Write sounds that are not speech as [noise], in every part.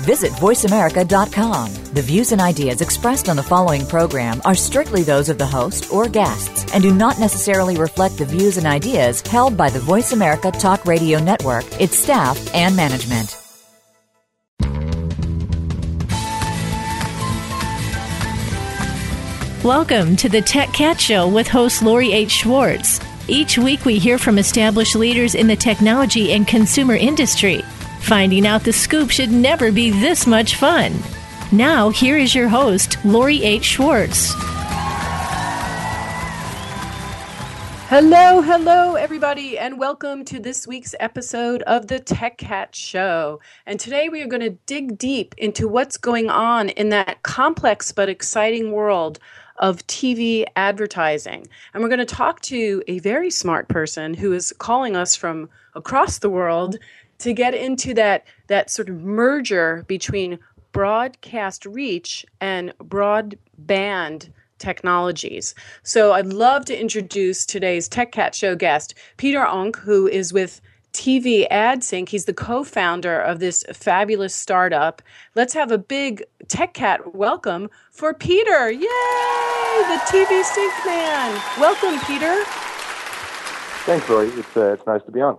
Visit VoiceAmerica.com. The views and ideas expressed on the following program are strictly those of the host or guests and do not necessarily reflect the views and ideas held by the Voice America Talk Radio Network, its staff, and management. Welcome to the Tech Cat Show with host Lori H. Schwartz. Each week we hear from established leaders in the technology and consumer industry. Finding out the scoop should never be this much fun. Now, here is your host, Lori H. Schwartz. Hello, hello, everybody, and welcome to this week's episode of the Tech Cat Show. And today we are going to dig deep into what's going on in that complex but exciting world of TV advertising. And we're going to talk to a very smart person who is calling us from across the world to get into that, that sort of merger between broadcast reach and broadband technologies. So I'd love to introduce today's Tech Cat Show guest, Pieter Oonk, who is with TV AdSync. He's the co founder of this fabulous startup. Let's have a big Tech Cat welcome for Peter. Yay! The TV Sync man. Welcome, Peter. Thanks, Lori. It's, uh, it's nice to be on.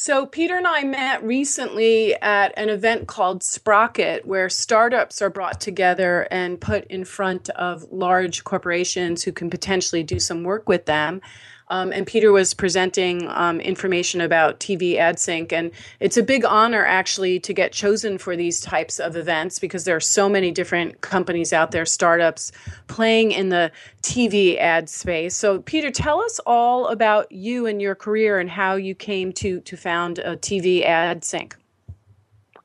So, Peter and I met recently at an event called Sprockit, where startups are brought together and put in front of large corporations who can potentially do some work with them. Um, and Peter was presenting um, information about TV AdSync. And it's a big honor, actually, to get chosen for these types of events because there are so many different companies out there, startups, playing in the TV ad space. So, Peter, tell us all about you and your career and how you came to, to found a TV AdSync.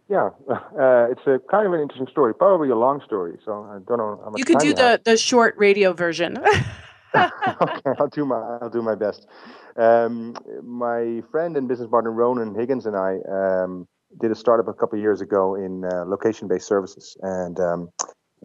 Yeah, [laughs] uh, it's a kind of an interesting story, probably a long story. So I don't know how much You could do the, the short radio version. [laughs] okay, I'll do my I'll do my best. Um, my friend and business partner Ronan Higgins and I um, did a startup a couple of years ago in uh, location-based services, and um,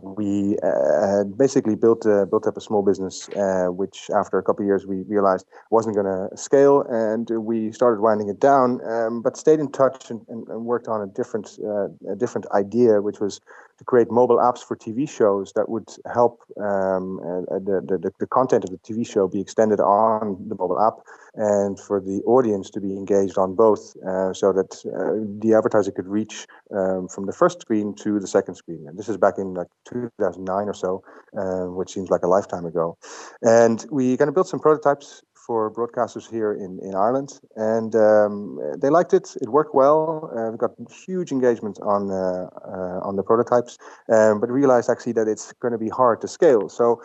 we uh, basically built uh, built up a small business, uh, which after a couple of years we realized wasn't going to scale, and we started winding it down. Um, but stayed in touch and, and, and worked on a different uh, a different idea, which was to create mobile apps for TV shows that would help um, the, the, the content of the TV show be extended on the mobile app and for the audience to be engaged on both uh, so that uh, the advertiser could reach um, from the first screen to the second screen. And this is back in like 2009 or so, uh, which seems like a lifetime ago. And we kind of built some prototypes for broadcasters here in, in Ireland, and um, they liked it. It worked well. Uh, we got huge engagement on uh, uh, on the prototypes, um, but realized actually that it's going to be hard to scale. So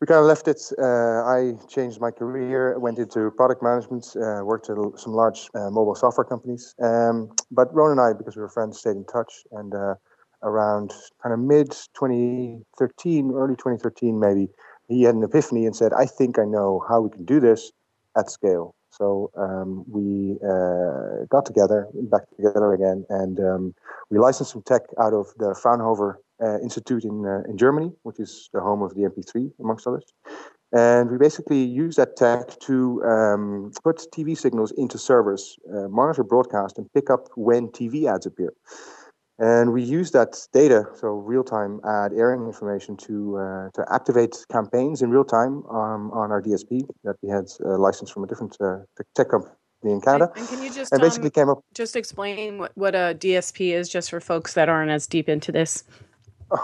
we kind of left it. Uh, I changed my career, went into product management, uh, worked at some large uh, mobile software companies. Um, but Ron and I, because we were friends, stayed in touch. And around kind of mid 2013, early 2013, maybe, he had an epiphany and said, I think I know how we can do this at scale. So um, we uh, got together, back together again, and um, we licensed some tech out of the Fraunhofer uh, Institute in, uh, in Germany, which is the home of the MP3, amongst others. And we basically use that tech to um, put TV signals into servers, uh, monitor broadcast, and pick up when TV ads appear. And we use that data, so real-time ad airing information, to uh, to activate campaigns in real time um, on our DSP that we had uh, licensed from a different uh, tech company in Canada. And, and can you just and basically um, came up just explain what, what a DSP is, just for folks that aren't as deep into this? [laughs]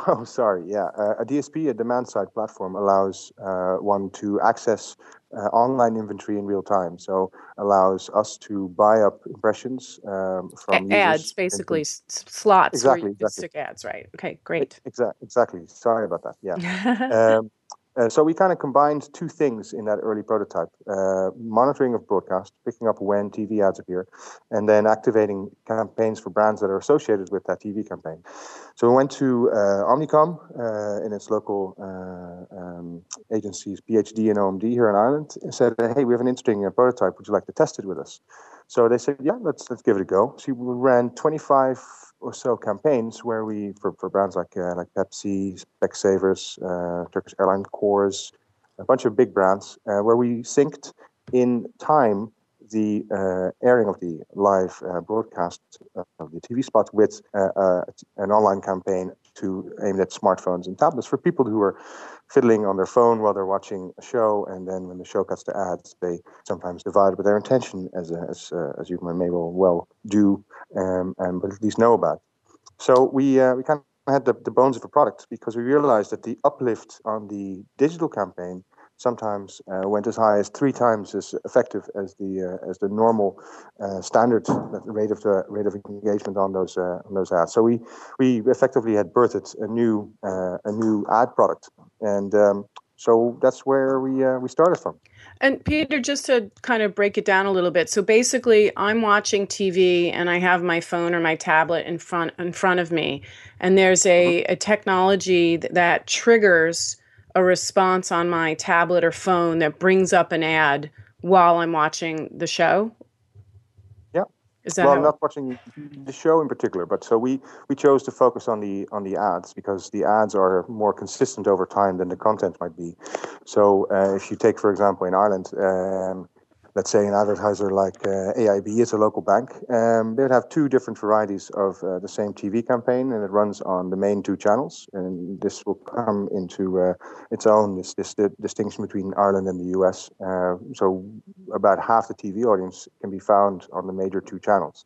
Oh, sorry. Yeah, uh, a DSP, a demand-side platform, allows uh, one to access uh, online inventory in real time. So allows us to buy up impressions um, from a- ads, basically s- slots. Exactly, exactly. Stick ads, right? Okay, great. Exactly. Exactly. Sorry about that. Yeah. [laughs] um, uh, so we kind of combined two things in that early prototype: uh, monitoring of broadcast, picking up when TV ads appear, and then activating campaigns for brands that are associated with that TV campaign. So we went to uh, Omnicom uh, in its local uh, um, agencies, PHD and OMD here in Ireland, and said, "Hey, we have an interesting prototype. Would you like to test it with us?" So they said, yeah, let's let's give it a go. So we ran 25 or so campaigns where we for, for brands like uh, like Pepsi, Specsavers, uh, Turkish Airline Coors, a bunch of big brands uh, where we synced in time the uh, airing of the live uh, broadcast of the TV spot with uh, an online campaign to aim at smartphones and tablets for people who are fiddling on their phone while they're watching a show, and then when the show cuts to ads, they sometimes divide with their intention, as as uh, as you may well do, um, and but at least know about. So we uh, we kind of had the, the bones of a product because we realized that the uplift on the digital campaign sometimes uh, went as high as three times as effective as the uh, as the normal uh, standard rate of the rate of engagement on those uh, on those ads. So we we effectively had birthed a new uh, a new ad product, and um, so that's where we uh, we started from. And Peter, just to kind of break it down a little bit. So basically, I'm watching TV and I have my phone or my tablet in front in front of me, and there's a, mm-hmm. a technology that, that triggers a response on my tablet or phone that brings up an ad while I'm watching the show? Yeah. Is that well, how- not watching the show in particular, but so we we chose to focus on the on the ads because the ads are more consistent over time than the content might be. So uh, if you take, for example, in Ireland. Um, let's say an advertiser like uh, AIB is a local bank, um, they would have two different varieties of uh, the same TV campaign, and it runs on the main two channels. And this will come into uh, its own this, this distinction between Ireland and the US. Uh, so about half the TV audience can be found on the major two channels.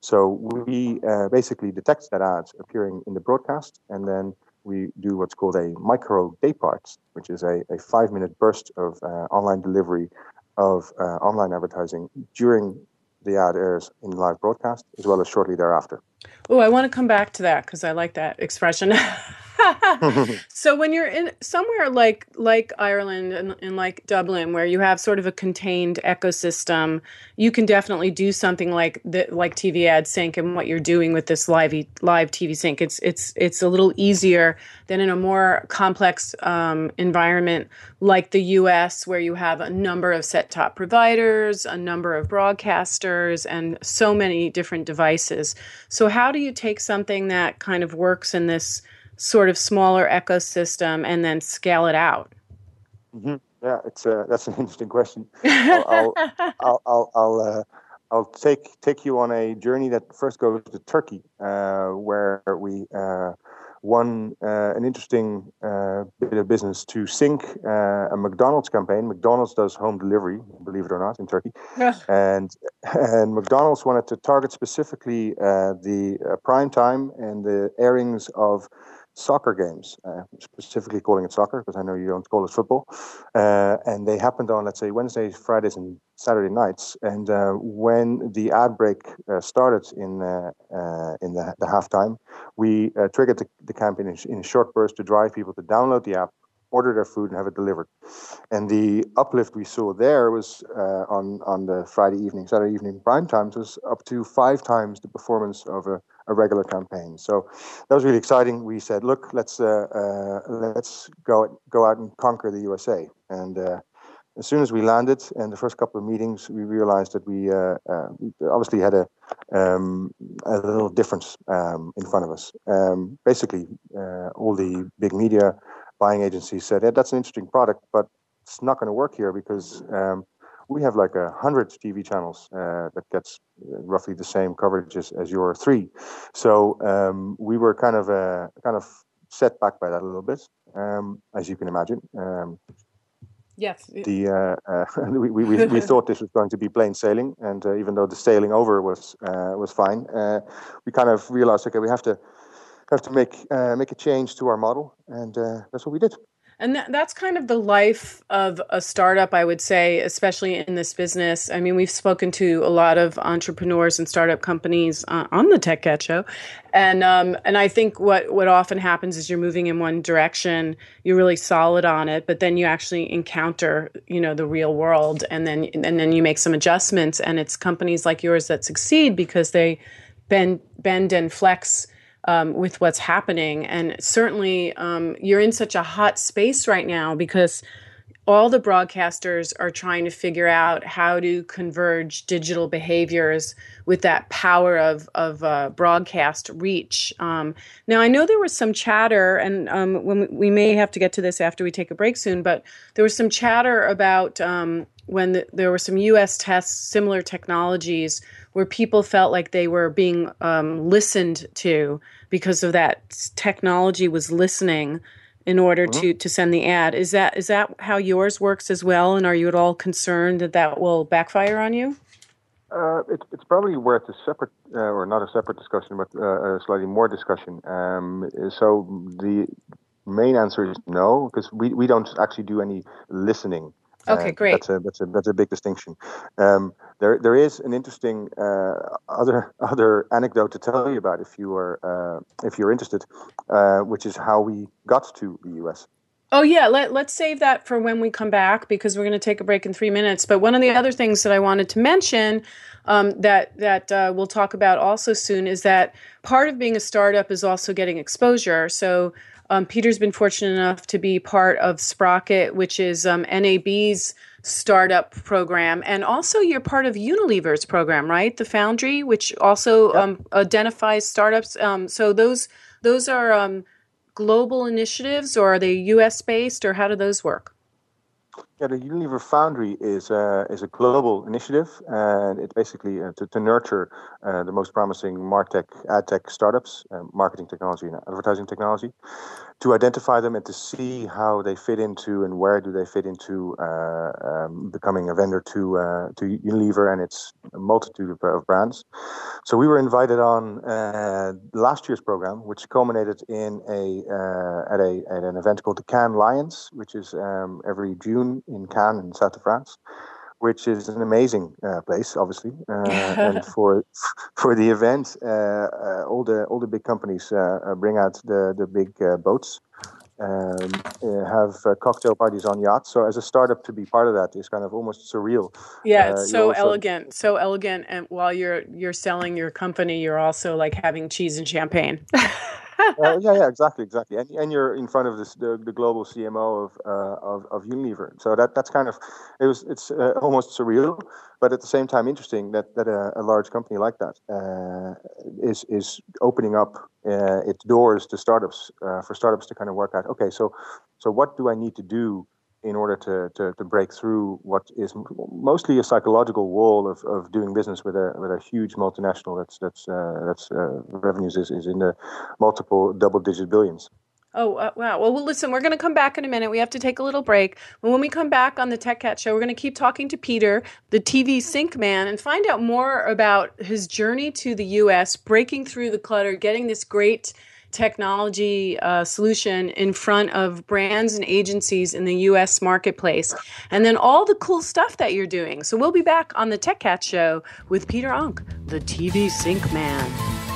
So we uh, basically detect that ad appearing in the broadcast, and then we do what's called a micro day parts, which is a, a five minute burst of uh, online delivery of uh, online advertising during the ad airs in live broadcast as well as shortly thereafter. Oh, I want to come back to that because I like that expression. [laughs] [laughs] [laughs] so when you're in somewhere like like Ireland and, and, like Dublin, where you have sort of a contained ecosystem, you can definitely do something like the, like TV ad sync and what you're doing with this live live TV sync. It's it's it's a little easier than in a more complex um, environment like the U.S., where you have a number of set top providers, a number of broadcasters, and so many different devices. So how do you take something that kind of works in this sort of smaller ecosystem and then scale it out? Mm-hmm. Yeah, it's a, that's an interesting question. I'll I'll [laughs] I'll, I'll, I'll, uh, I'll, take take you on a journey that first goes to Turkey, uh, where we uh, won uh, an interesting uh, bit of business to sync uh, a McDonald's campaign. McDonald's does home delivery, believe it or not, in Turkey, and and McDonald's wanted to target specifically the prime time and the airings of soccer games, uh, specifically calling it soccer because I know you don't call it football. Uh, and they happened on, let's say, Wednesdays, Fridays, and Saturday nights. And uh, when the ad break uh, started in uh, uh, in the, the halftime, we triggered the, the campaign in, in a short burst to drive people to download the app, order their food and have it delivered. And the uplift we saw there was uh, on on the Friday evening, Saturday evening prime times was up to five times the performance of a a regular campaign. So that was really exciting. We said, look, let's uh, uh, let's go go out and conquer the USA. And uh, as soon as we landed, and the first couple of meetings, we realized that we, uh, uh, we obviously had a um, a little difference um, in front of us. Um, basically, uh, all the big media buying agencies said, yeah, that's an interesting product, but it's not going to work here because um, we have like a hundred TV channels uh, that gets uh, roughly the same coverage as, as your three. So um, we were kind of uh, kind of set back by that a little bit, um, as you can imagine. Um, yes. The uh, uh [laughs] we, we, we, thought this was going to be plain sailing, and uh, even though the sailing over was was fine, we kind of realized okay, we have to have to make make a change to our model, and that's what we did. And that, that's kind of the life of a startup, I would say, especially in this business. I mean, we've spoken to a lot of entrepreneurs and startup companies uh, on the Tech Cat Show, and um, and I think what what often happens is you're moving in one direction, you're really solid on it, but then you actually encounter, you know, the real world, and then and then you make some adjustments, and it's companies like yours that succeed because they bend bend and flex um, with what's happening. And certainly, um, you're in such a hot space right now because all the broadcasters are trying to figure out how to converge digital behaviors with that power of of uh, broadcast reach. Um, now, I know there was some chatter, and um, when we, may have to get to this after we take a break soon, but there was some chatter about um, when the, there were some U.S. tests, similar technologies, where people felt like they were being um, listened to because of that technology was listening in order mm-hmm. to to send the ad. Is that is that how yours works as well? And are you at all concerned that that will backfire on you? Uh, it's, it's probably worth a separate, uh, or not a separate discussion, but uh, a slightly more discussion. Um, so the main answer is no, because we, we don't actually do any listening. Okay, great. That's a that's a that's a big distinction. Um, there there is an interesting uh, other [laughs] other anecdote to tell you about if you are uh, if you're interested, uh, which is how we got to the U.S. Oh yeah, let let's save that for when we come back because we're going to take a break in three minutes. But one of the other things that I wanted to mention um, that that uh, we'll talk about also soon is that part of being a startup is also getting exposure. So um, Peter's been fortunate enough to be part of Sprockit, which is um, NAB's startup program, and also you're part of Unilever's program, right? The Foundry, which also yep. um, identifies startups. Um, so those those are um, global initiatives, or are they U.S. based, or how do those work? Yeah, the Unilever Foundry is uh, is a global initiative, and it's basically uh, to, to nurture uh, the most promising martech, ad tech startups, uh, marketing technology, and advertising technology to identify them and to see how they fit into and where do they fit into uh, um, becoming a vendor to uh, to Unilever and its multitude of, of, brands. So we were invited on last year's program, which culminated in a at a at an event called the Cannes Lions, which is um, every June in Cannes in south of France which is an amazing uh, place, obviously. Uh, [laughs] and for for the event, uh, uh all the all the big companies uh, bring out the the big boats, um, have cocktail parties on yachts. So as a startup, to be part of that is kind of almost surreal. Yeah, it's so elegant, so elegant. And while you're you're selling your company, you're also like having cheese and champagne. [laughs] [laughs] uh, yeah, yeah, exactly, exactly. And, and you're in front of this, the, the global CMO of, uh, of of Unilever. So that that's kind of it was it's uh, almost surreal, but at the same time interesting that that a, a large company like that uh, is is opening up uh, its doors to startups uh, for startups to kind of work out. Okay, so so what do I need to do in order to, to, to break through what is mostly a psychological wall of, of doing business with a with a huge multinational that's that's uh, that's uh, revenues is, is in the multiple double digit billions. Oh, uh, wow. Well, well, listen, we're going to come back in a minute. We have to take a little break. But when we come back on the Tech Cat Show, we're going to keep talking to Peter, the TV sync man, and find out more about his journey to the U.S., breaking through the clutter, getting this great technology uh, solution in front of brands and agencies in the US marketplace, and then all the cool stuff that you're doing. So we'll be back on the Tech Cat Show with Pieter Oonk, the TV Sync Man.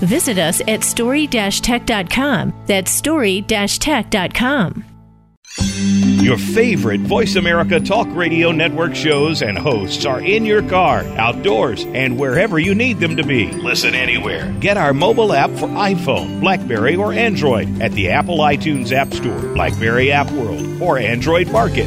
Visit us at story-tech.com. That's story-tech.com. Your favorite Voice America Talk Radio Network shows and hosts are in your car, outdoors, and wherever you need them to be. Listen anywhere. Get our mobile app for iPhone, Blackberry, or Android at the Apple iTunes App Store, Blackberry App World, or Android Market.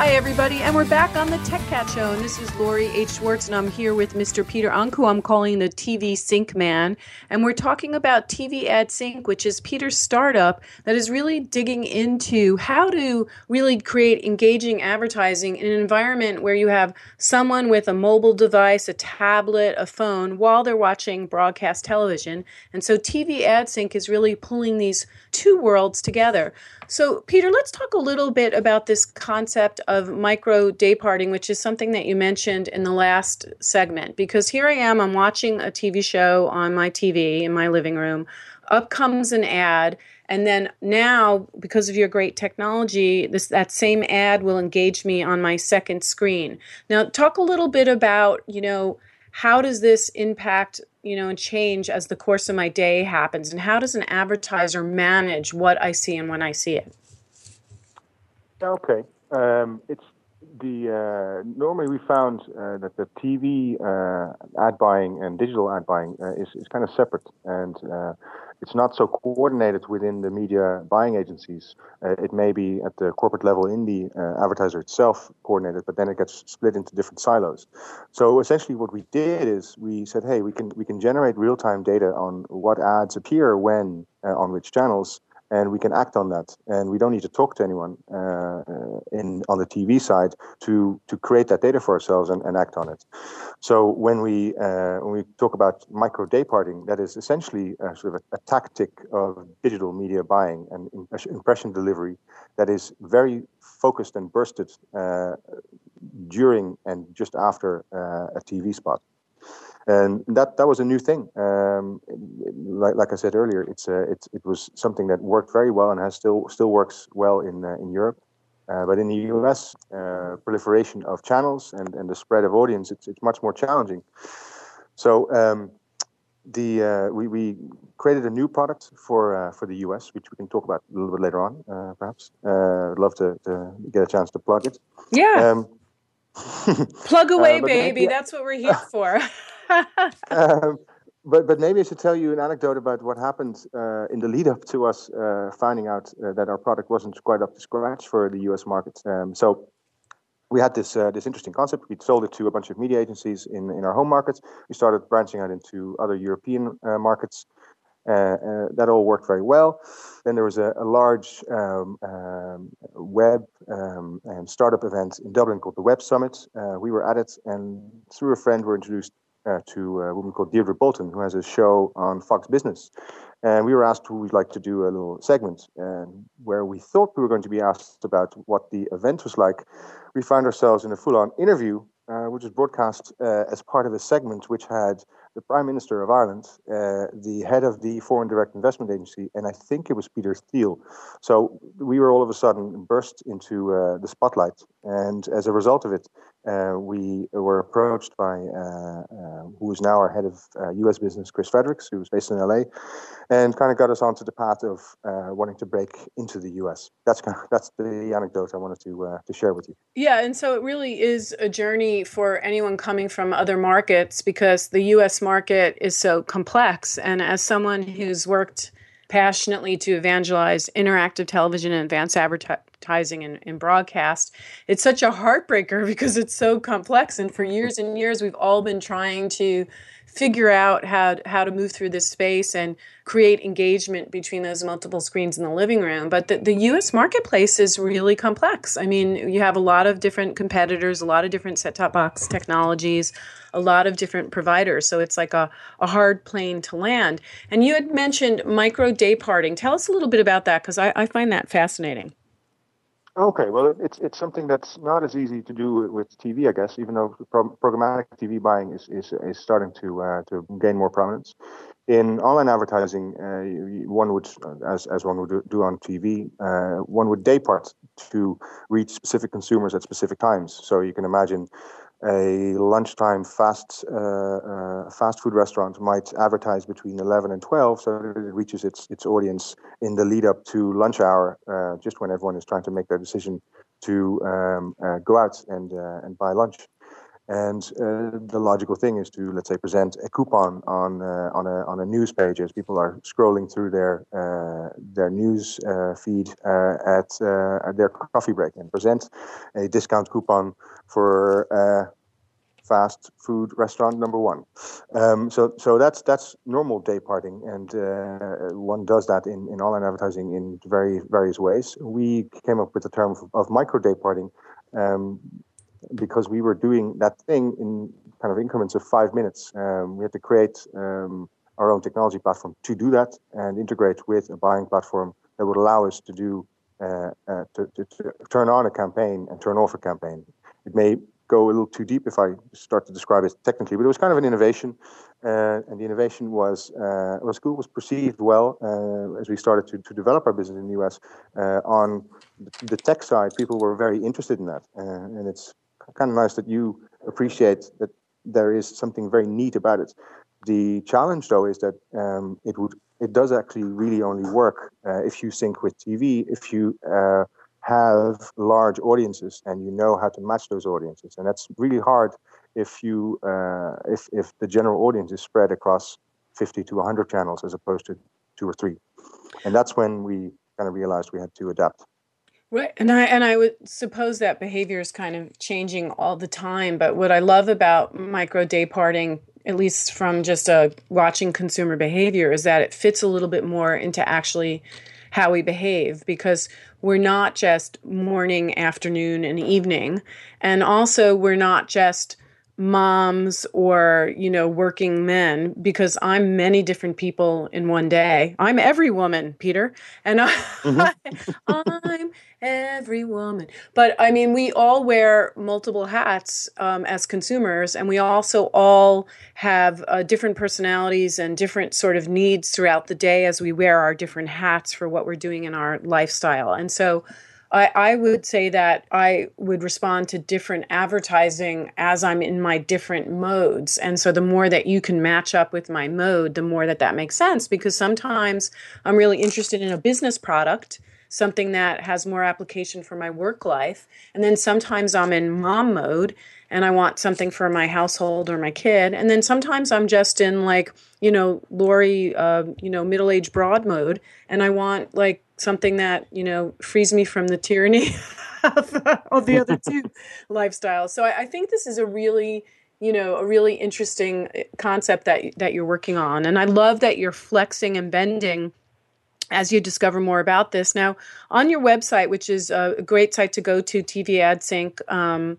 Hi, everybody, and we're back on the Tech Cat Show. And this is Lori H. Schwartz, and I'm here with Mr. Peter who I'm calling the TV Sync Man. And we're talking about TV Ad Sync, which is Peter's startup that is really digging into how to really create engaging advertising in an environment where you have someone with a mobile device, a tablet, a phone, while they're watching broadcast television. And so TV Ad Sync is really pulling these two worlds together. So, Peter, let's talk a little bit about this concept of micro dayparting, which is something that you mentioned in the last segment. Because here I am, I'm watching a TV show on my TV in my living room. Up comes an ad, and then now, because of your great technology, this that same ad will engage me on my second screen. Now, talk a little bit about, you know, how does this impact you know and change as the course of my day happens? And how does an advertiser manage what i see and when i see it? Okay um, it's the uh, normally we found uh, that the TV uh, ad buying and digital ad buying uh, is, is kind of separate, and uh, it's not so coordinated within the media buying agencies. Uh, it may be at the corporate level in the uh, advertiser itself coordinated, but then it gets split into different silos. So essentially, what we did is we said, hey, we can we can generate real time data on what ads appear when uh, on which channels, and we can act on that. And we don't need to talk to anyone uh, uh, in on the TV side to to create that data for ourselves and, and act on it. So when we uh, when we talk about micro dayparting, that is essentially a, sort of a, a, tactic of digital media buying and impression delivery that is very focused and bursted uh, during and just after uh, a TV spot and that that was a new thing. Um, like, like I said earlier, it's uh, it it was something that worked very well and has still still works well in uh, in Europe. Uh, but in the US, uh, proliferation of channels and, and the spread of audience, it's, it's much more challenging. So um, the uh, we, we created a new product for uh, for the US, which we can talk about a little bit later on, perhaps. I'd love to, to, get a chance to plug it. Yeah. Um, [laughs] Plug away, baby. That's what we're here for. [laughs] [laughs] um, but but maybe I should tell you an anecdote about what happened uh, in the lead up to us uh, finding out uh, that our product wasn't quite up to scratch for the U.S. market. Um, so we had this uh, this interesting concept. We sold it to a bunch of media agencies in in our home markets. We started branching out into other European uh, markets. Uh, that all worked very well. Then there was a, a large um, um, web um, startup event in Dublin called the Web Summit. we were at it, and through a friend, we were introduced uh, to a woman called Deirdre Bolton, who has a show on Fox Business. And we were asked who we'd like to do a little segment. And where we thought we were going to be asked about what the event was like, we found ourselves in a full on interview, uh, which was broadcast uh, as part of a segment which had the Prime Minister of Ireland, uh, the head of the Foreign Direct Investment Agency, and I think it was Peter Thiel. So we were all of a sudden burst into uh, the spotlight. And as a result of it, uh, we were approached by uh, uh, who is now our head of U.S. Uh, business, Chris Fredericks, who's based in L.A., and kind of got us onto the path of wanting to break into the U.S. That's kind of, that's the anecdote I wanted to to share with you. Yeah, and so it really is a journey for anyone coming from other markets because the U.S. market is so complex. And as someone who's worked passionately to evangelize interactive television and advanced advertising advertising and, and broadcast. It's such a heartbreaker [laughs] because it's so complex. And for years and years, we've all been trying to figure out how how to move through this space and create engagement between those multiple screens in the living room. But the, the US marketplace is really complex. I mean, you have a lot of different competitors, a lot of different set top box technologies, a lot of different providers. So it's like a, a hard plane to land. And you had mentioned micro dayparting. Tell us a little bit about that because I, I find that fascinating. Okay, well, it's it's something that's not as easy to do with TV, I guess. Even though pro- programmatic TV buying is is, is starting to uh, to gain more prominence in online advertising, uh, one would, as as one would do on TV, uh, one would daypart to reach specific consumers at specific times. So you can imagine a lunchtime fast uh, uh, fast food restaurant might advertise between 11 and 12 so that it reaches its its audience in the lead up to lunch hour uh, just when everyone is trying to make their decision to um, uh, go out and uh, and buy lunch And uh, the logical thing is to, let's say, present a coupon on uh, on a on a news page as people are scrolling through their uh, their news uh, feed uh, at, uh, at, their coffee break, and present a discount coupon for fast food restaurant number one. Um, so so that's that's normal day parting, and one does that in, in online advertising in very various ways. We came up with the term of, of micro day parting. Um, because we were doing that thing in kind of increments of five minutes. Um, we had to create um, our own technology platform to do that and integrate with a buying platform that would allow us to do uh, uh, to, to, to, turn on a campaign and turn off a campaign. It may go a little too deep if I start to describe it technically, but it was kind of an innovation, uh, and the innovation was uh, was cool, was perceived well uh, as we started to, to develop our business in the US. Uh, on the tech side, people were very interested in that, and it's kind of nice that you appreciate that there is something very neat about it. The challenge, though, is that um, it would it does actually really only work uh, if you sync with TV, if you uh, have large audiences and you know how to match those audiences, and that's really hard if you uh, if if the general audience is spread across 50 to 100 channels as opposed to two or three, and that's when we kind of realized we had to adapt. Right. And I and I would suppose that behavior is kind of changing all the time. But what I love about micro day parting, at least from just uh, watching consumer behavior, is that it fits a little bit more into actually how we behave because we're not just morning, afternoon, and evening. And also we're not just moms or you know working men because i'm many different people in one day. I'm every woman peter and [laughs] I, mm-hmm. i'm every woman. But i mean we all wear multiple hats um, as consumers and we also all have uh, different personalities and different sort of needs throughout the day as we wear our different hats for what we're doing in our lifestyle. And so I, I would say that I would respond to different advertising as I'm in my different modes. And so the more that you can match up with my mode, the more that that makes sense because sometimes I'm really interested in a business product something that has more application for my work life. And then sometimes I'm in mom mode and I want something for my household or my kid. And then sometimes I'm just in like, you know, Lori, uh, you know, middle aged broad mode and I want like something that you know frees me from the tyranny [laughs] of, of the other two [laughs] lifestyles. So I, I, think this is a really you know a really interesting eh, concept that that you're working on, and I love that you're flexing and bending as you discover more about this. Now, on your website, which is a great site to go to, TV AdSync, um,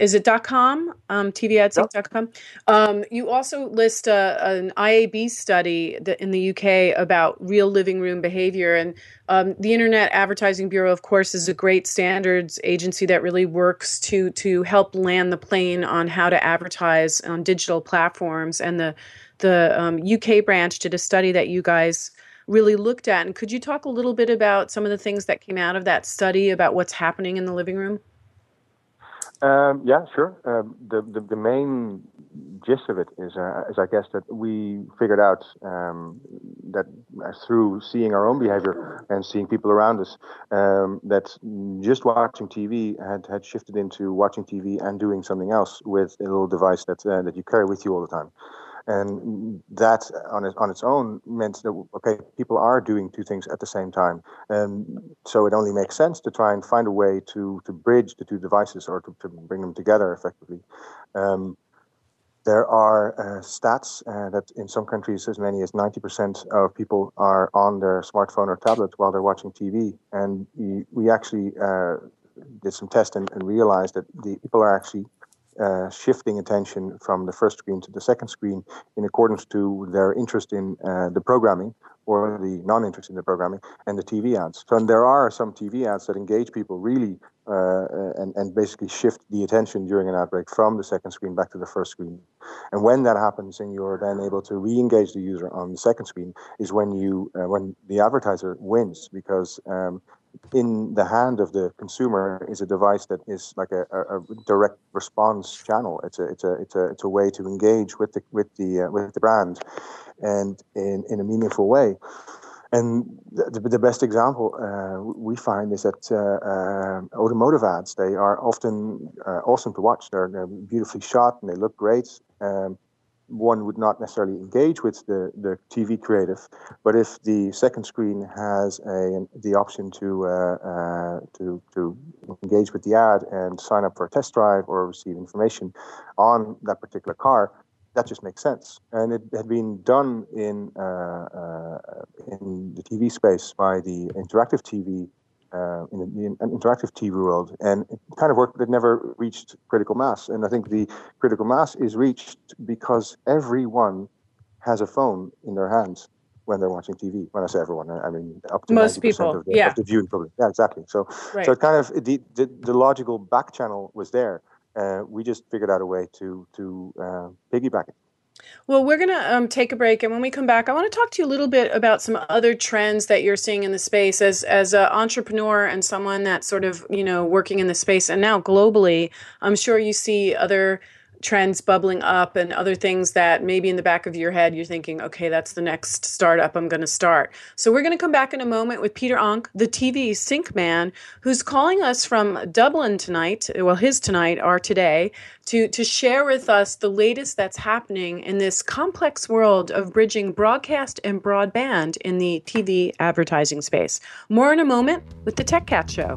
is it .com? Um, tvadsync.com um, you also list a, an iab study in the uk about real living room behavior. And um, the internet advertising bureau of course is a great standards agency that really works to to help land the plane on how to advertise on digital platforms. And the the uk um, branch did a study that you guys really looked at. And could you talk a little bit about some of the things that came out of that study about what's happening in the living room um, yeah, sure. Um, the, the, the main gist of it is, uh, is I guess that we figured out um, that through seeing our own behavior and seeing people around us, um, that just watching TV had, had shifted into watching TV and doing something else with a little device that uh, that you carry with you all the time and that on its on its own meant that okay, people are doing two things at the same time, and so it only makes sense to try and find a way to to bridge the two devices or to, to bring them together effectively. Um, there are uh, stats uh, that in some countries as many as 90% of people are on their smartphone or tablet while they're watching TV, and we, we actually uh, did some tests and, and realized that the people are actually uh, shifting attention from the first screen to the second screen in accordance to their interest in uh, the programming or the non-interest in the programming and the TV ads. So and there are some TV ads that engage people really uh, and, and basically shift the attention during an outbreak from the second screen back to the first screen. And when that happens and you're then able to re-engage the user on the second screen is when you uh, when the advertiser wins because um, in the hand of the consumer is a device that is like a, a, direct response channel. It's a it's a it's a it's a way to engage with the with the uh, with the brand, and in in a meaningful way. and the, the, best example uh, we find is that uh, uh, automotive ads they are often uh, awesome to watch. They're, they're, beautifully shot and they look great. Um, one would not necessarily engage with the, the TV creative, but if the second screen has a the option to uh, uh, to to engage with the ad and sign up for a test drive or receive information on that particular car, that just makes sense. And it had been done in uh, uh in the TV space by the interactive TV uh, in, the, an interactive TV world, and it kind of worked, but it never reached critical mass. And I think the critical mass is reached because everyone has a phone in their hands when they're watching TV. When I say everyone, I mean up to most people, of the, yeah. of the viewing public. Yeah, exactly. So, right. so it kind of the, the, the logical back channel was there. Uh, we just figured out a way to to uh, piggyback it. Well, we're going to um, take a break, and when we come back, I want to talk to you a little bit about some other trends that you're seeing in the space as as an entrepreneur and someone that's sort of you know working in the space, and now globally. I'm sure you see other trends bubbling up and other things that maybe in the back of your head you're thinking, okay, that's the next startup I'm going to start. So we're going to come back in a moment with Pieter Oonk, the TV sync man, who's calling us from Dublin tonight. Well, his tonight or today to to share with us the latest that's happening in this complex world of bridging broadcast and broadband in the TV advertising space. More in a moment with the Tech Cat Show.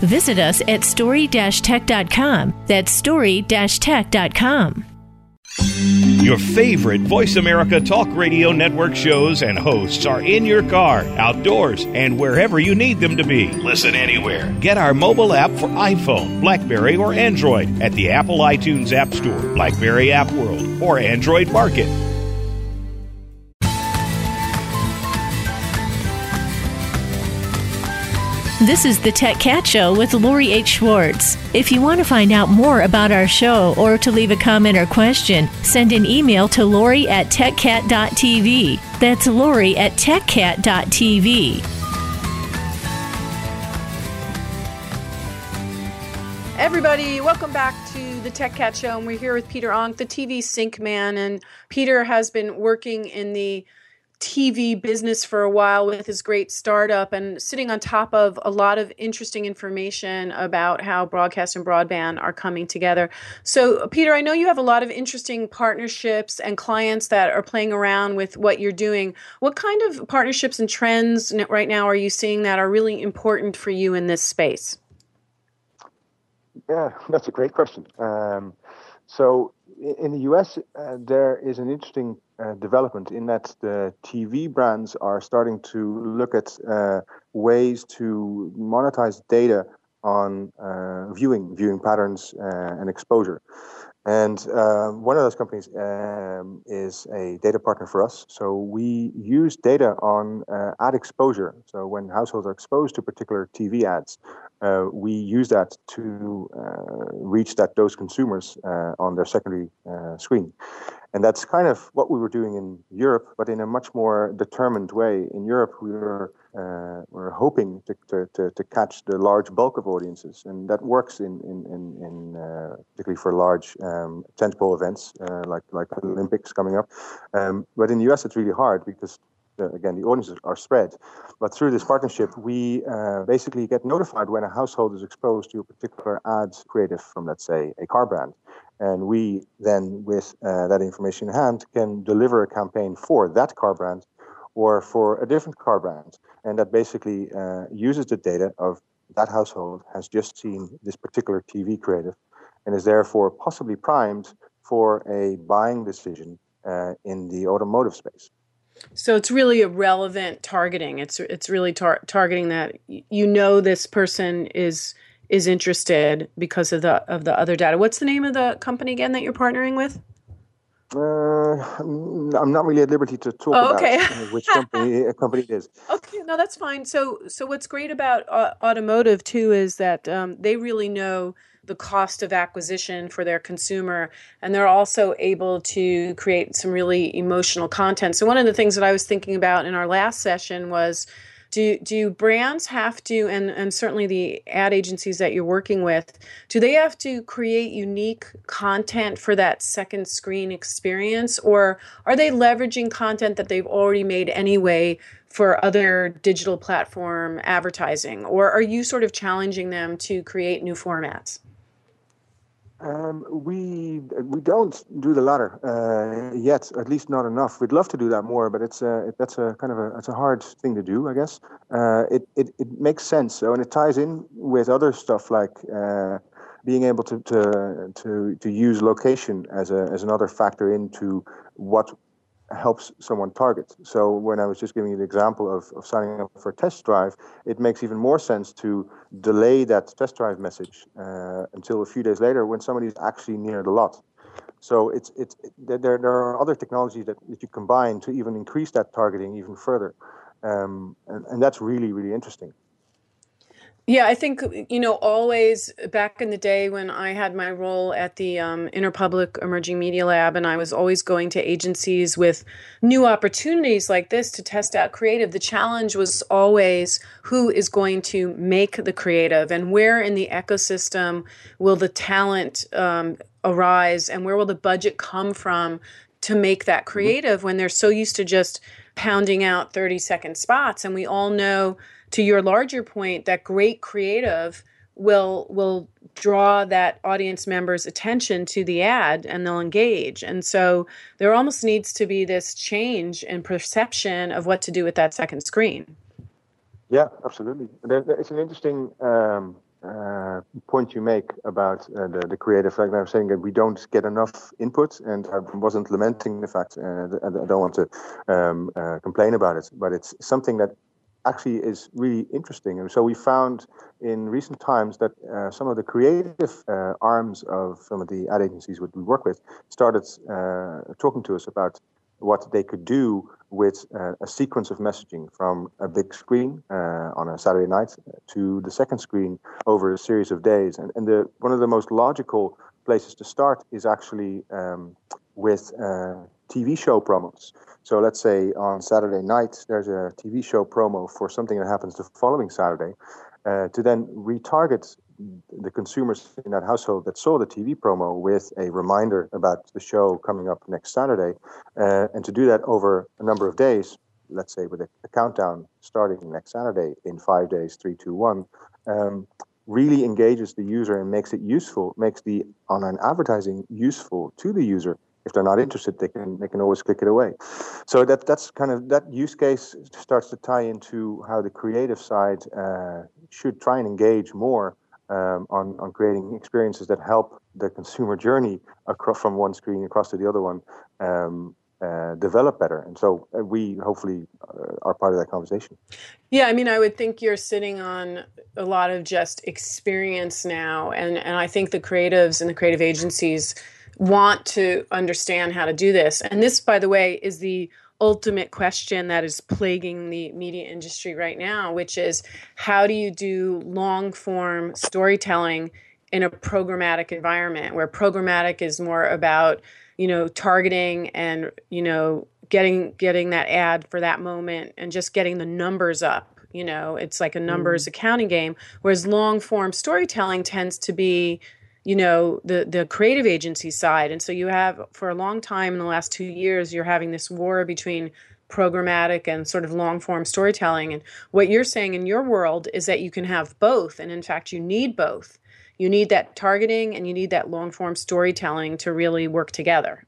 Visit us at story-tech.com. That's story-tech.com. Your favorite Voice America Talk Radio Network shows and hosts are in your car, outdoors, and wherever you need them to be. Listen anywhere. Get our mobile app for iPhone, Blackberry, or Android at the Apple iTunes App Store, Blackberry App World, or Android Market. This is the Tech Cat Show with Lori H. Schwartz. If you want to find out more about our show or to leave a comment or question, send an email to Lori at techcat.tv. That's Lori at techcat.tv. Everybody, welcome back to the Tech Cat Show. And we're here with Pieter Oonk, the TV sync man. And Peter has been working in the TV business for a while with his great startup and sitting on top of a lot of interesting information about how broadcast and broadband are coming together. So, Peter, I know you have a lot of interesting partnerships and clients that are playing around with what you're doing. What kind of partnerships and trends right now are you seeing that are really important for you in this space? Yeah, that's a great question. Um, so, in the US, uh, there is an interesting uh, development in that the TV brands are starting to look at uh, ways to monetize data on uh, viewing, viewing patterns, uh, and exposure. And uh, one of those companies um, is a data partner for us. So we use data on ad exposure. So when households are exposed to particular TV ads, uh, we use that to uh, reach that those consumers uh, on their secondary uh, screen. And that's kind of what we were doing in Europe, but in a much more determined way. In Europe, we were uh, we're hoping to, to, to, to, catch the large bulk of audiences, and that works in in in, in uh, particularly for large um, tentpole events like like the Olympics coming up. Um, but in the US, it's really hard because uh, again, the audiences are spread. But through this partnership, we uh, basically get notified when a household is exposed to a particular ad creative from, let's say, a car brand. And we then, with uh, that information in hand, can deliver a campaign for that car brand or for a different car brand. And that basically uh, uses the data of that household has just seen this particular TV creative and is therefore possibly primed for a buying decision uh, in the automotive space. So it's really a relevant targeting. It's it's really tar- targeting that you know this person is is interested because of the of the other data. What's the name of the company again that you're partnering with? Uh, I'm not really at liberty to talk oh, okay. about which company [laughs] a company it is. Okay, no, that's fine. So, so what's great about uh, automotive too is that um, they really know the cost of acquisition for their consumer, and they're also able to create some really emotional content. So, one of the things that I was thinking about in our last session was do do brands have to and and certainly the ad agencies that you're working with do they have to create unique content for that second screen experience? Or are they leveraging content that they've already made anyway for other digital platform advertising? Or are you sort of challenging them to create new formats um, we we don't do the latter uh, yet, at least not enough. We'd love to do that more, but it's a, it, that's a kind of a it's a hard thing to do, I guess. Uh, it, it it makes sense, so and it ties in with other stuff like uh, being able to, to to to use location as a as another factor into what helps someone target. So when I was just giving you the example of, of signing up for a test drive, it makes even more sense to delay that test drive message uh, until a few days later when somebody's actually near the lot. So it's it's it, there there are other technologies that, that you combine to even increase that targeting even further, um, and, and that's really really interesting. Yeah, I think, you know, always back in the day when I had my role at the um, Interpublic Emerging Media Lab, and I was always going to agencies with new opportunities like this to test out creative, the challenge was always who is going to make the creative and where in the ecosystem will the talent um, arise and where will the budget come from to make that mm-hmm. creative when they're so used to just pounding out 30 second spots. And we all know to your larger point that great creative will will draw that audience member's attention to the ad and they'll engage. And so there almost needs to be this change in perception of what to do with that second screen. Yeah absolutely. It's an interesting um, uh, point you make about uh, the, the creative like I was saying that we don't get enough input and i wasn't lamenting the fact uh, i don't want to um, uh, complain about it but it's something that actually is really interesting. And so we found in recent times that uh, some of the creative uh, arms of some of the ad agencies we work with started uh, talking to us about what they could do with uh, a sequence of messaging from a big screen uh, on a Saturday night to the second screen over a series of days. And, and the, one of the most logical places to start is actually um, with uh, TV show promos. So let's say on Saturday night, there's a TV show promo for something that happens the following Saturday, uh, to then retarget the consumers in that household that saw the TV promo with a reminder about the show coming up next Saturday, uh, and to do that over a number of days, let's say with a, a countdown starting next Saturday in five days, three, two, one, um, really engages the user and makes it useful, makes the online advertising useful to the user if they're not interested, they can they can always click it away. So that that's kind of that use case starts to tie into how the creative side uh, should try and engage more um, on on creating experiences that help the consumer journey across from one screen across to the other one. Um, uh, develop better. And so uh, we hopefully uh, are part of that conversation. Yeah, I mean, I would think you're sitting on a lot of just experience now. And, and I think the creatives and the creative agencies want to understand how to do this. And this, by the way, is the ultimate question that is plaguing the media industry right now, which is how do you do long form storytelling in a programmatic environment where programmatic is more about, you know, targeting and, you know, getting getting that ad for that moment and just getting the numbers up you know it's like a numbers mm. accounting game whereas long form storytelling tends to be you know the the creative agency side. And so you have for a long time in the last 2 years you're having this war between programmatic and sort of long form storytelling. And what you're saying in your world is that you can have both. And in fact you need both. You need that targeting and you need that long form storytelling to really work together.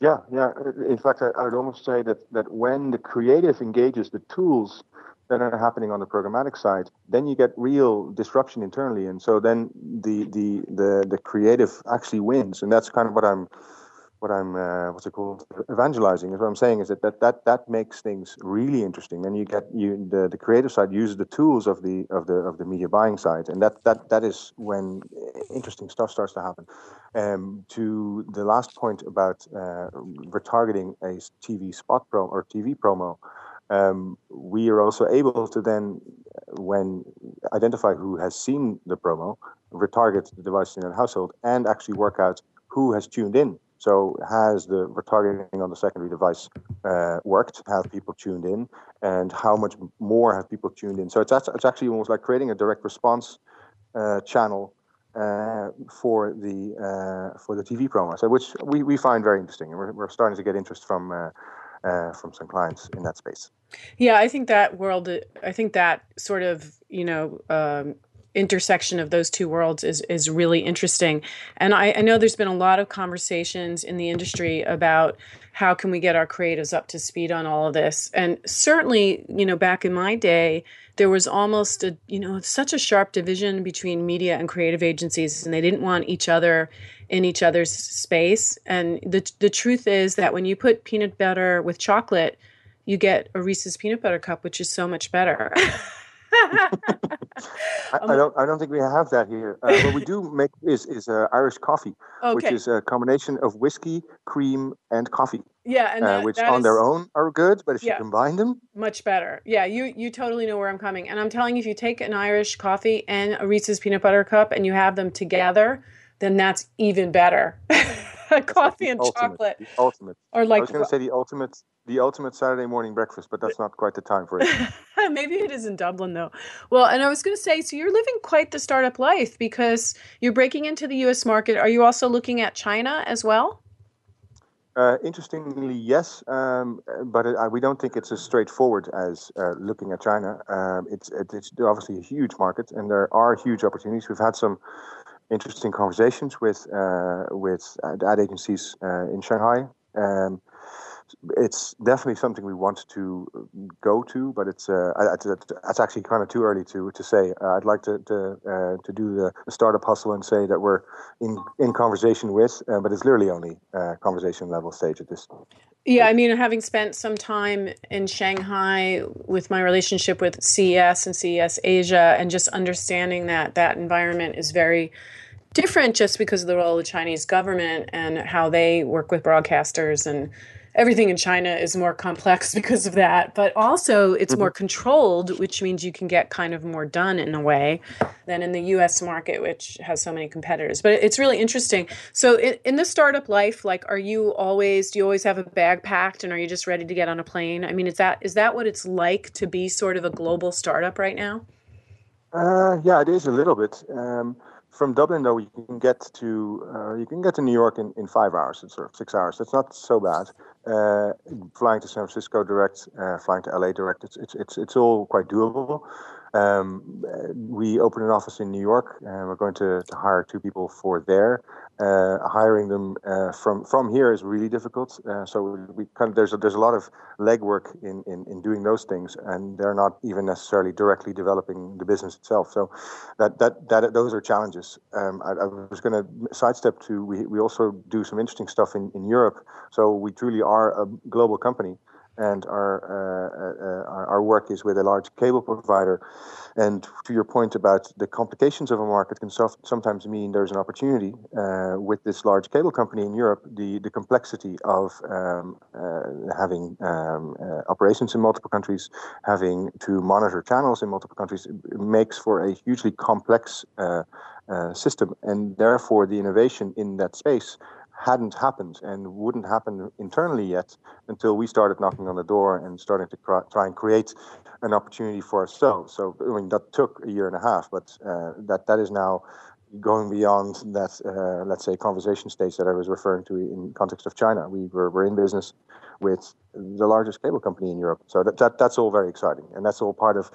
Yeah yeah. In fact I, would almost say that that when the creative engages the tools that are happening on the programmatic side, then you get real disruption internally, and so then the the the the creative actually wins, and that's kind of what I'm what I'm uh, what's it called evangelizing is what I'm saying is that that that, that makes things really interesting. and you get you the, the creative side uses the tools of the of the of the media buying side, and that that that is when interesting stuff starts to happen. Um, to the last point about uh, retargeting a TV spot pro or TV promo, um, we are also able to then, when identify who has seen the promo, retarget the device in a household, and actually work out who has tuned in. So, has the retargeting on the secondary device uh, worked? Have people tuned in? And how much more have people tuned in? So, it's, it's actually almost like creating a direct response uh, channel uh, for the uh, for the TV promo, so which we, we find very interesting, and we're, we're starting to get interest from uh, from some clients in that space. Yeah, I think that world, I think that sort of you know um, intersection of those two worlds is is really interesting. And I, I, know there's been a lot of conversations in the industry about how can we get our creatives up to speed on all of this. And certainly, you know, back in my day, there was almost a you know such a sharp division between media and creative agencies, and they didn't want each other in each other's space. And the the truth is that when you put peanut butter with chocolate, you get a Reese's peanut butter cup, which is so much better. [laughs] [laughs] I, I, don't. I don't think we have that here. Uh, what we [laughs] do make is is uh, Irish coffee, okay. which is a combination of whiskey, cream, and coffee. Yeah, and uh, that, uh, which on is, their own are good, but if yeah, you combine them, much better. Yeah, you you totally know where I'm coming, and I'm telling you, if you take an Irish coffee and a Reese's peanut butter cup and you have them together, then that's even better. [laughs] coffee and ultimate, chocolate. Ultimate. Or like I was going to say the ultimate the ultimate Saturday morning breakfast, but that's not quite the time for it. [laughs] Maybe it is in Dublin though. Well, and I was going to say, so you're living quite the startup life because you're breaking into the U.S. market. Are you also looking at China as well? Uh, interestingly, yes, um, but it, uh, we don't think it's as straightforward as uh, looking at China. Um, it's, it, it's obviously a huge market, and there are huge opportunities. We've had some interesting conversations with uh, with ad agencies uh, in Shanghai. Um, it's definitely something we want to go to, but it's uh, it's, actually kind of too early to to say. Uh, I'd like to to, uh, to do the, the, startup hustle and say that we're in in conversation with, uh, but it's literally only uh, conversation level stage at this. Yeah, I mean, having spent some time in Shanghai with my relationship with CES and CES Asia, and just understanding that that environment is very different just because of the role of the Chinese government and how they work with broadcasters and everything in China is more complex [laughs] because of that, but also it's mm-hmm. more controlled, which means you can get kind of more done in a way than in the US market, which has so many competitors. But it's really interesting. So, in, in the startup life, like, are you always, do you always have a bag packed and are you just ready to get on a plane? I mean, is that, is that what it's like to be sort of a global startup right now? Uh, yeah, it is a little bit. Um, from Dublin, though, you can get to uh, you can get to New York in, in five hours. It's sort of six hours. It's not so bad. Uh, flying to San Francisco direct, uh, flying to LA direct. It's it's it's, it's all quite doable. Um, we opened an office in New York, and we're going to, to hire two people for there. Uh, hiring them uh, from from here is really difficult. Uh, so we kind of there's a, there's a lot of legwork in, in in doing those things, and they're not even necessarily directly developing the business itself. So that that that those are challenges. Um, I, I, was going to sidestep to we we also do some interesting stuff in in Europe. So we truly are a global company and our, uh, uh, our work is with a large cable provider. And to your point about the complications of a market can so- sometimes mean there's an opportunity uh, with this large cable company in Europe. The the complexity of um, uh, having um, uh, operations in multiple countries, having to monitor channels in multiple countries, makes for a hugely complex uh, system, and therefore the innovation in that space hadn't happened and wouldn't happen internally yet until we started knocking on the door and starting to cr- try and create an opportunity for ourselves. So I mean that took a year and a half, but uh, that that is now going beyond that uh, let's say conversation stage that I was referring to in context of China. We were, were in business with the largest cable company in Europe, so that, that that's all very exciting, and that's all part of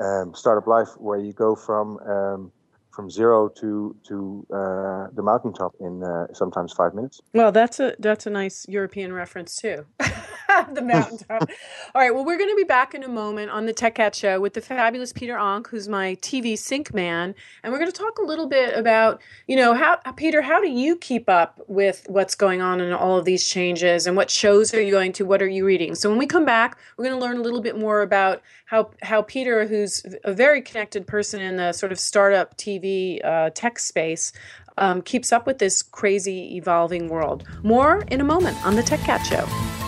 um, startup life where you go from um, from zero to to uh, the mountaintop in uh, sometimes five minutes. Well, that's a that's a nice European reference too. [laughs] [laughs] the mountaintop. All right. Well, we're going to be back in a moment on the Tech Cat Show with the fabulous Pieter Oonk, who's my TV sync man, and we're going to talk a little bit about, you know, how Pieter, how do you keep up with what's going on in all of these changes, and what shows are you going to? What are you reading? So when we come back, we're going to learn a little bit more about how how Pieter, who's a very connected person in the sort of startup TV uh, tech space, um, keeps up with this crazy evolving world. More in a moment on the Tech Cat Show.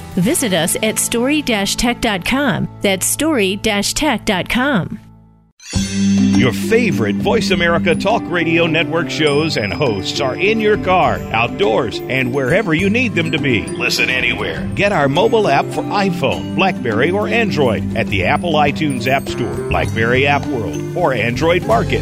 Visit us at story-tech.com. That's story-tech.com. Your favorite Voice America Talk Radio Network shows and hosts are in your car, outdoors, and wherever you need them to be. Listen anywhere. Get our mobile app for iPhone, Blackberry, or Android at the Apple iTunes App Store, Blackberry App World, or Android Market.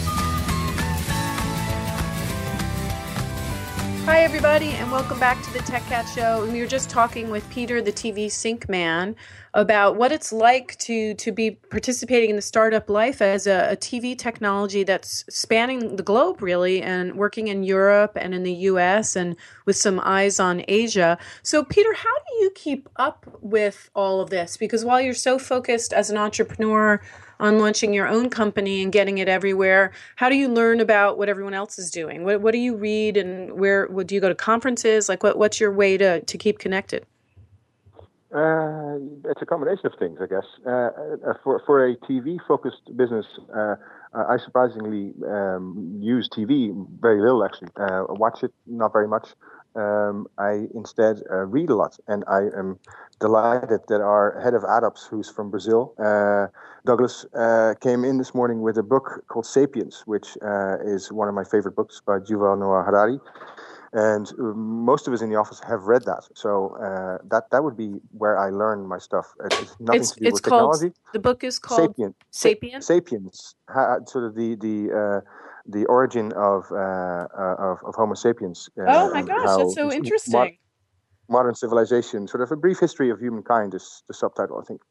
Hi, everybody, and welcome back to the Tech Cat Show. And we were just talking with Pieter, the TV sync man, about what it's like to to be participating in the startup life as a, a TV technology that's spanning the globe, really, and working in Europe and in the U.S. and with some eyes on Asia. So, Pieter, how do you keep up with all of this? Because while you're so focused as an entrepreneur on launching your own company and getting it everywhere. How do you learn about what everyone else is doing? What, what do you read and where what, do you go to conferences? Like what, what's your way to, to keep connected? Uh, it's a combination of things, I guess. Uh, uh for for a TV focused business, uh, I surprisingly um, use TV very little. Actually, uh, watch it not very much. Um, I instead uh, read a lot, and I am delighted that our head of AdOps, who's from Brazil, Douglas uh, came in this morning with a book called *Sapiens*, which uh, is one of my favorite books by Yuval Noah Harari. And uh, most of us in the office have read that, so uh, that that would be where I learn my stuff. It's nothing it's, to do it's with called, technology. The book is called *Sapiens*. *Sapiens*. *Sapiens*. sort of the the uh, the origin of, uh, of, of Homo sapiens. oh my gosh, that's so interesting. modern civilization, sort of a brief history of humankind is the subtitle, I think.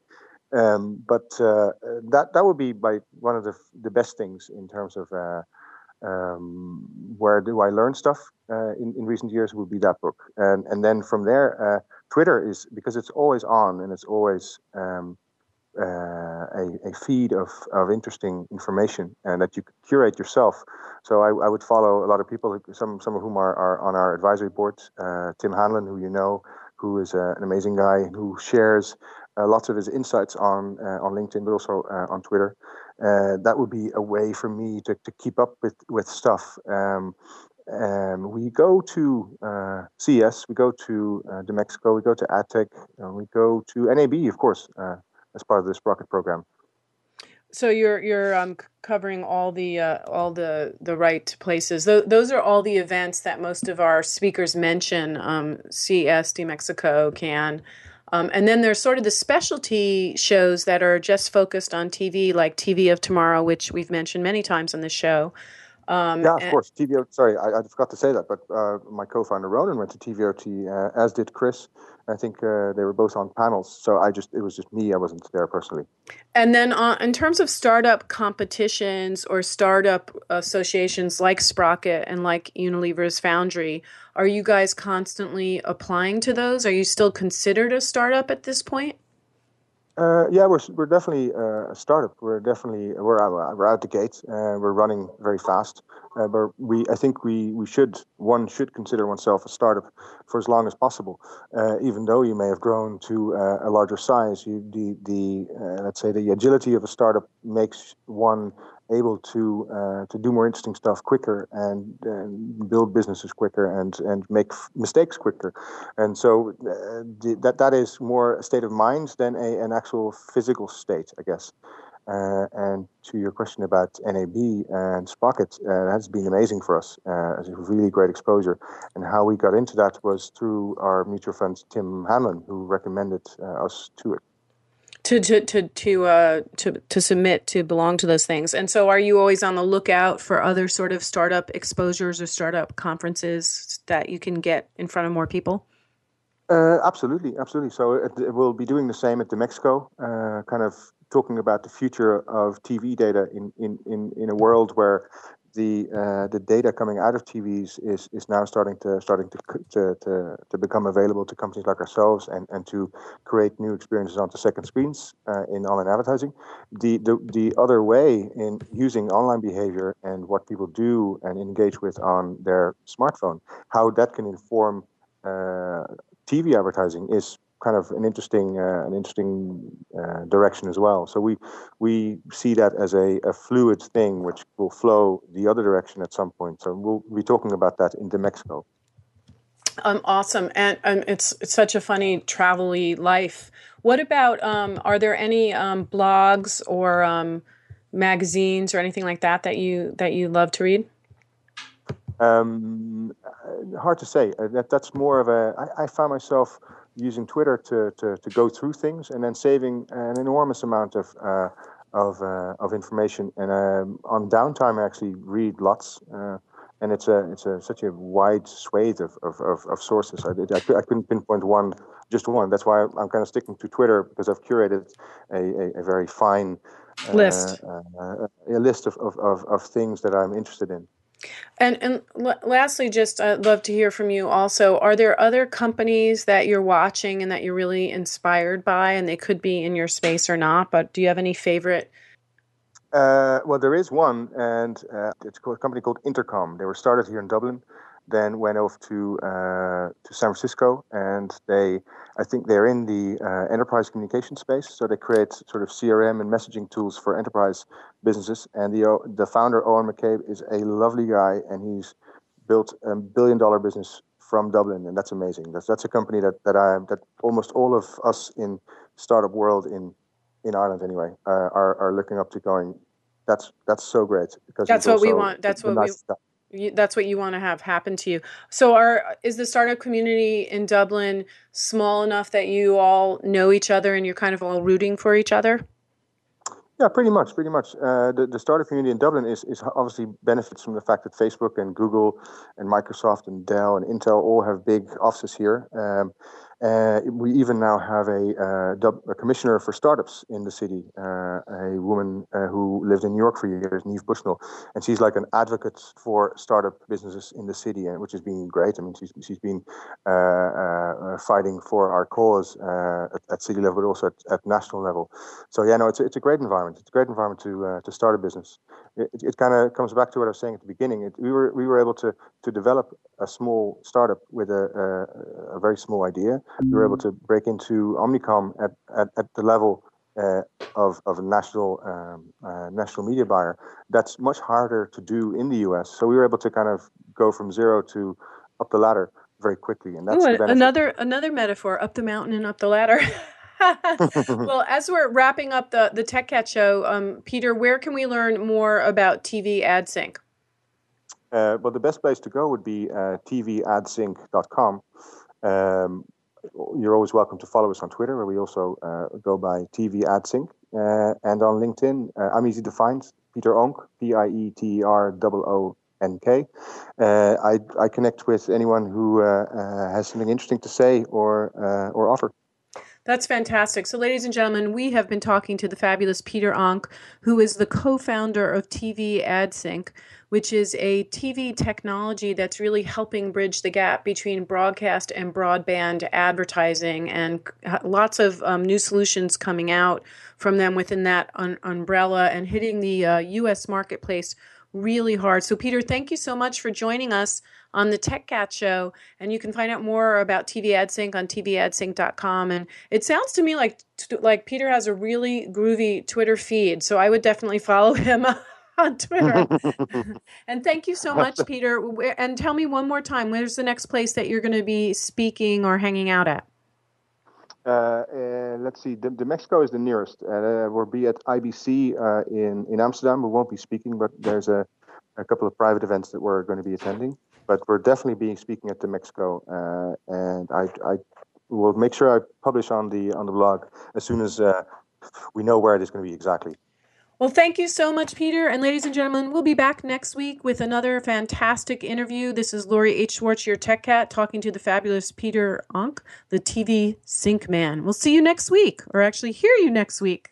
Um, but uh, that that would be by one of the the best things in terms of uh, um, where do I learn stuff uh, in in recent years would be that book, and and then from there, uh, Twitter is because it's always on and it's always um, uh, a, a feed of, of interesting information and that you curate yourself. So I, I would follow a lot of people, some some of whom are, are on our advisory board. Uh, Tim Hanlon, who you know, who is an amazing guy who shares uh, lots of his insights on uh, on LinkedIn, but also uh, on Twitter. that would be a way for me to, to keep up with with stuff. Um, um, we go to uh, CES, we go to uh, DMEXCO, we go to AdTech, uh, we go to NAB, of course, as part of the Sprockit program. So you're you're um, covering all the uh, all the the right places. Th- those are all the events that most of our speakers mention. Um, CES, DMEXCO, Cannes. Um, and then there's sort of the specialty shows that are just focused on TV, like TV of Tomorrow, which we've mentioned many times on the show. Um, yeah, of and, course. TVO. Sorry, I, I, forgot to say that, but uh, my co-founder Ronan went to TVOT, uh, as did Chris. I think uh, they were both on panels, so I just it was just me. I wasn't there personally. And then, uh, in terms of startup competitions or startup associations like Sprockit and like Unilever's Foundry, are you guys constantly applying to those? Are you still considered a startup at this point? Uh, yeah, we're we're definitely uh, a startup. We're definitely we're out, we're out the gate. Uh, we're running very fast. Uh, but we, I think we, we should one should consider oneself a startup for as long as possible, uh, even though you may have grown to uh, a larger size. You, the the let's say the agility of a startup makes one able to uh, to do more interesting stuff quicker and, and, build businesses quicker and and make f- mistakes quicker, and so uh, that that is more a state of mind than a, an actual physical state, I guess. Uh, and to your question about NAB and Sprockit, uh, that's been amazing for us. Uh, it's a really great exposure. And how we got into that was through our mutual friend Tim Hanlon, who recommended uh, us to it to to to to uh to to submit to belong to those things. And so, are you always on the lookout for other sort of startup exposures or startup conferences that you can get in front of more people? Uh, absolutely, absolutely. So it, it we'll be doing the same at DMEXCO, uh, kind of talking about the future of TV data in, in, in, in a world where the uh, the data coming out of TVs is is now starting to starting to to, to, to become available to companies like ourselves and, and to create new experiences onto second screens uh, in online advertising. The, the the other way in using online behavior and what people do and engage with on their smartphone, how that can inform uh, TV advertising is kind of an interesting uh, an interesting uh, direction as well. So we we see that as a, a fluid thing which will flow the other direction at some point. So we'll be talking about that in DMEXCO. Um, awesome, and um, it's it's such a funny travel-y life. What about um, are there any um, blogs or um, magazines or anything like that that you that you love to read? Um, uh, hard to say. Uh, that that's more of a. I, I found myself using Twitter to, to, to go through things and then saving an enormous amount of uh, of uh, of information. And um, on downtime, I actually read lots, uh, and it's a it's a such a wide swathe of of, of, of sources. I, did, I, I, couldn't pinpoint one, just one. That's why I'm kind of sticking to Twitter because I've curated a, a, a very fine uh, list uh, a list of, of, of, of things that I'm interested in. And and l- lastly, just I'd love to hear from you. Also, are there other companies that you're watching and that you're really inspired by, and they could be in your space or not? But do you have any favorite? Uh, well, there is one, and uh, it's a company called Intercom. They were started here in Dublin, then went off to uh, to San Francisco, and they, I think they're in the uh, enterprise communication space. So they create sort of CRM and messaging tools for enterprise businesses. And the the founder Eoghan McCabe is a lovely guy, and he's built a billion dollar business from Dublin, and that's amazing. That's that's a company that that I that almost all of us in startup world in in Ireland anyway uh, are are looking up to going. That's that's so great because that's what we want. That's what nice we. Stuff that's what you want to have happen to you. So, are is the startup community in Dublin small enough that you all know each other and you're kind of all rooting for each other? Yeah, pretty much, pretty much. Uh, the, the startup community in Dublin is, is obviously benefits from the fact that Facebook and Google and Microsoft and Dell and Intel all have big offices here. Um, uh, we even now have a, uh, a, commissioner for startups in the city, uh, a woman uh, who lived in New York for years, Niamh Bushnell, and she's like an advocate for startup businesses in the city, and which has been great. I mean, she's she's been uh, uh, fighting for our cause at, at, city level, but also at, at, national level. So yeah, no, it's a, it's a great environment. It's a great environment to to start a business. It, it kind of comes back to what I was saying at the beginning. It, we were we were able to to develop a small startup with a, a, a very small idea we were able to break into Omnicom at, at, at the level uh, of, of a national um, uh, national media buyer. That's much harder to do in the US. So we were able to kind of go from zero to up the ladder very quickly, and that's Ooh, another another metaphor: up the mountain and up the ladder. [laughs] [laughs] well, as we're wrapping up the the Tech Cat show, um, Pieter, where can we learn more about TVadSync? Uh, well, the best place to go would be uh, tvadsync.com. Um, you're always welcome to follow us on Twitter, where we also uh, go by TVadSync, uh, and on LinkedIn. Uh, I'm easy to find, Pieter Oonk, P I E T E R O O N K. Uh, I I connect with anyone who uh, uh, has something interesting to say or or offer. That's fantastic. So, ladies and gentlemen, we have been talking to the fabulous Pieter Oonk, who is the co founder of TVadSync, which is a TV technology that's really helping bridge the gap between broadcast and broadband advertising, and lots of um, new solutions coming out from them within that un- umbrella and hitting the uh, US marketplace really hard. So, Pieter, thank you so much for joining us on the Tech Cat Show. And you can find out more about TVadSync on tvadsync.com. And it sounds to me like like Pieter has a really groovy Twitter feed, so I would definitely follow him. [laughs] on Twitter. [laughs] and thank you so much, Pieter. And tell me one more time, where's the next place that you're going to be speaking or hanging out at? Uh, uh, let's see. The, the, DMEXCO is the nearest. Uh, we'll be at IBC uh, in in Amsterdam. We won't be speaking, but there's a, a couple of private events that we're going to be attending but we're definitely being speaking at the DMEXCO, uh, and I, I will make sure I publish on the on the blog as soon as we know where it is going to be exactly. Well, thank you so much, Pieter. And ladies and gentlemen, we'll be back next week with another fantastic interview. This is Lori H. Schwartz, your tech cat, talking to the fabulous Pieter Oonk, the TV sync man. We'll see you next week, or actually hear you next week.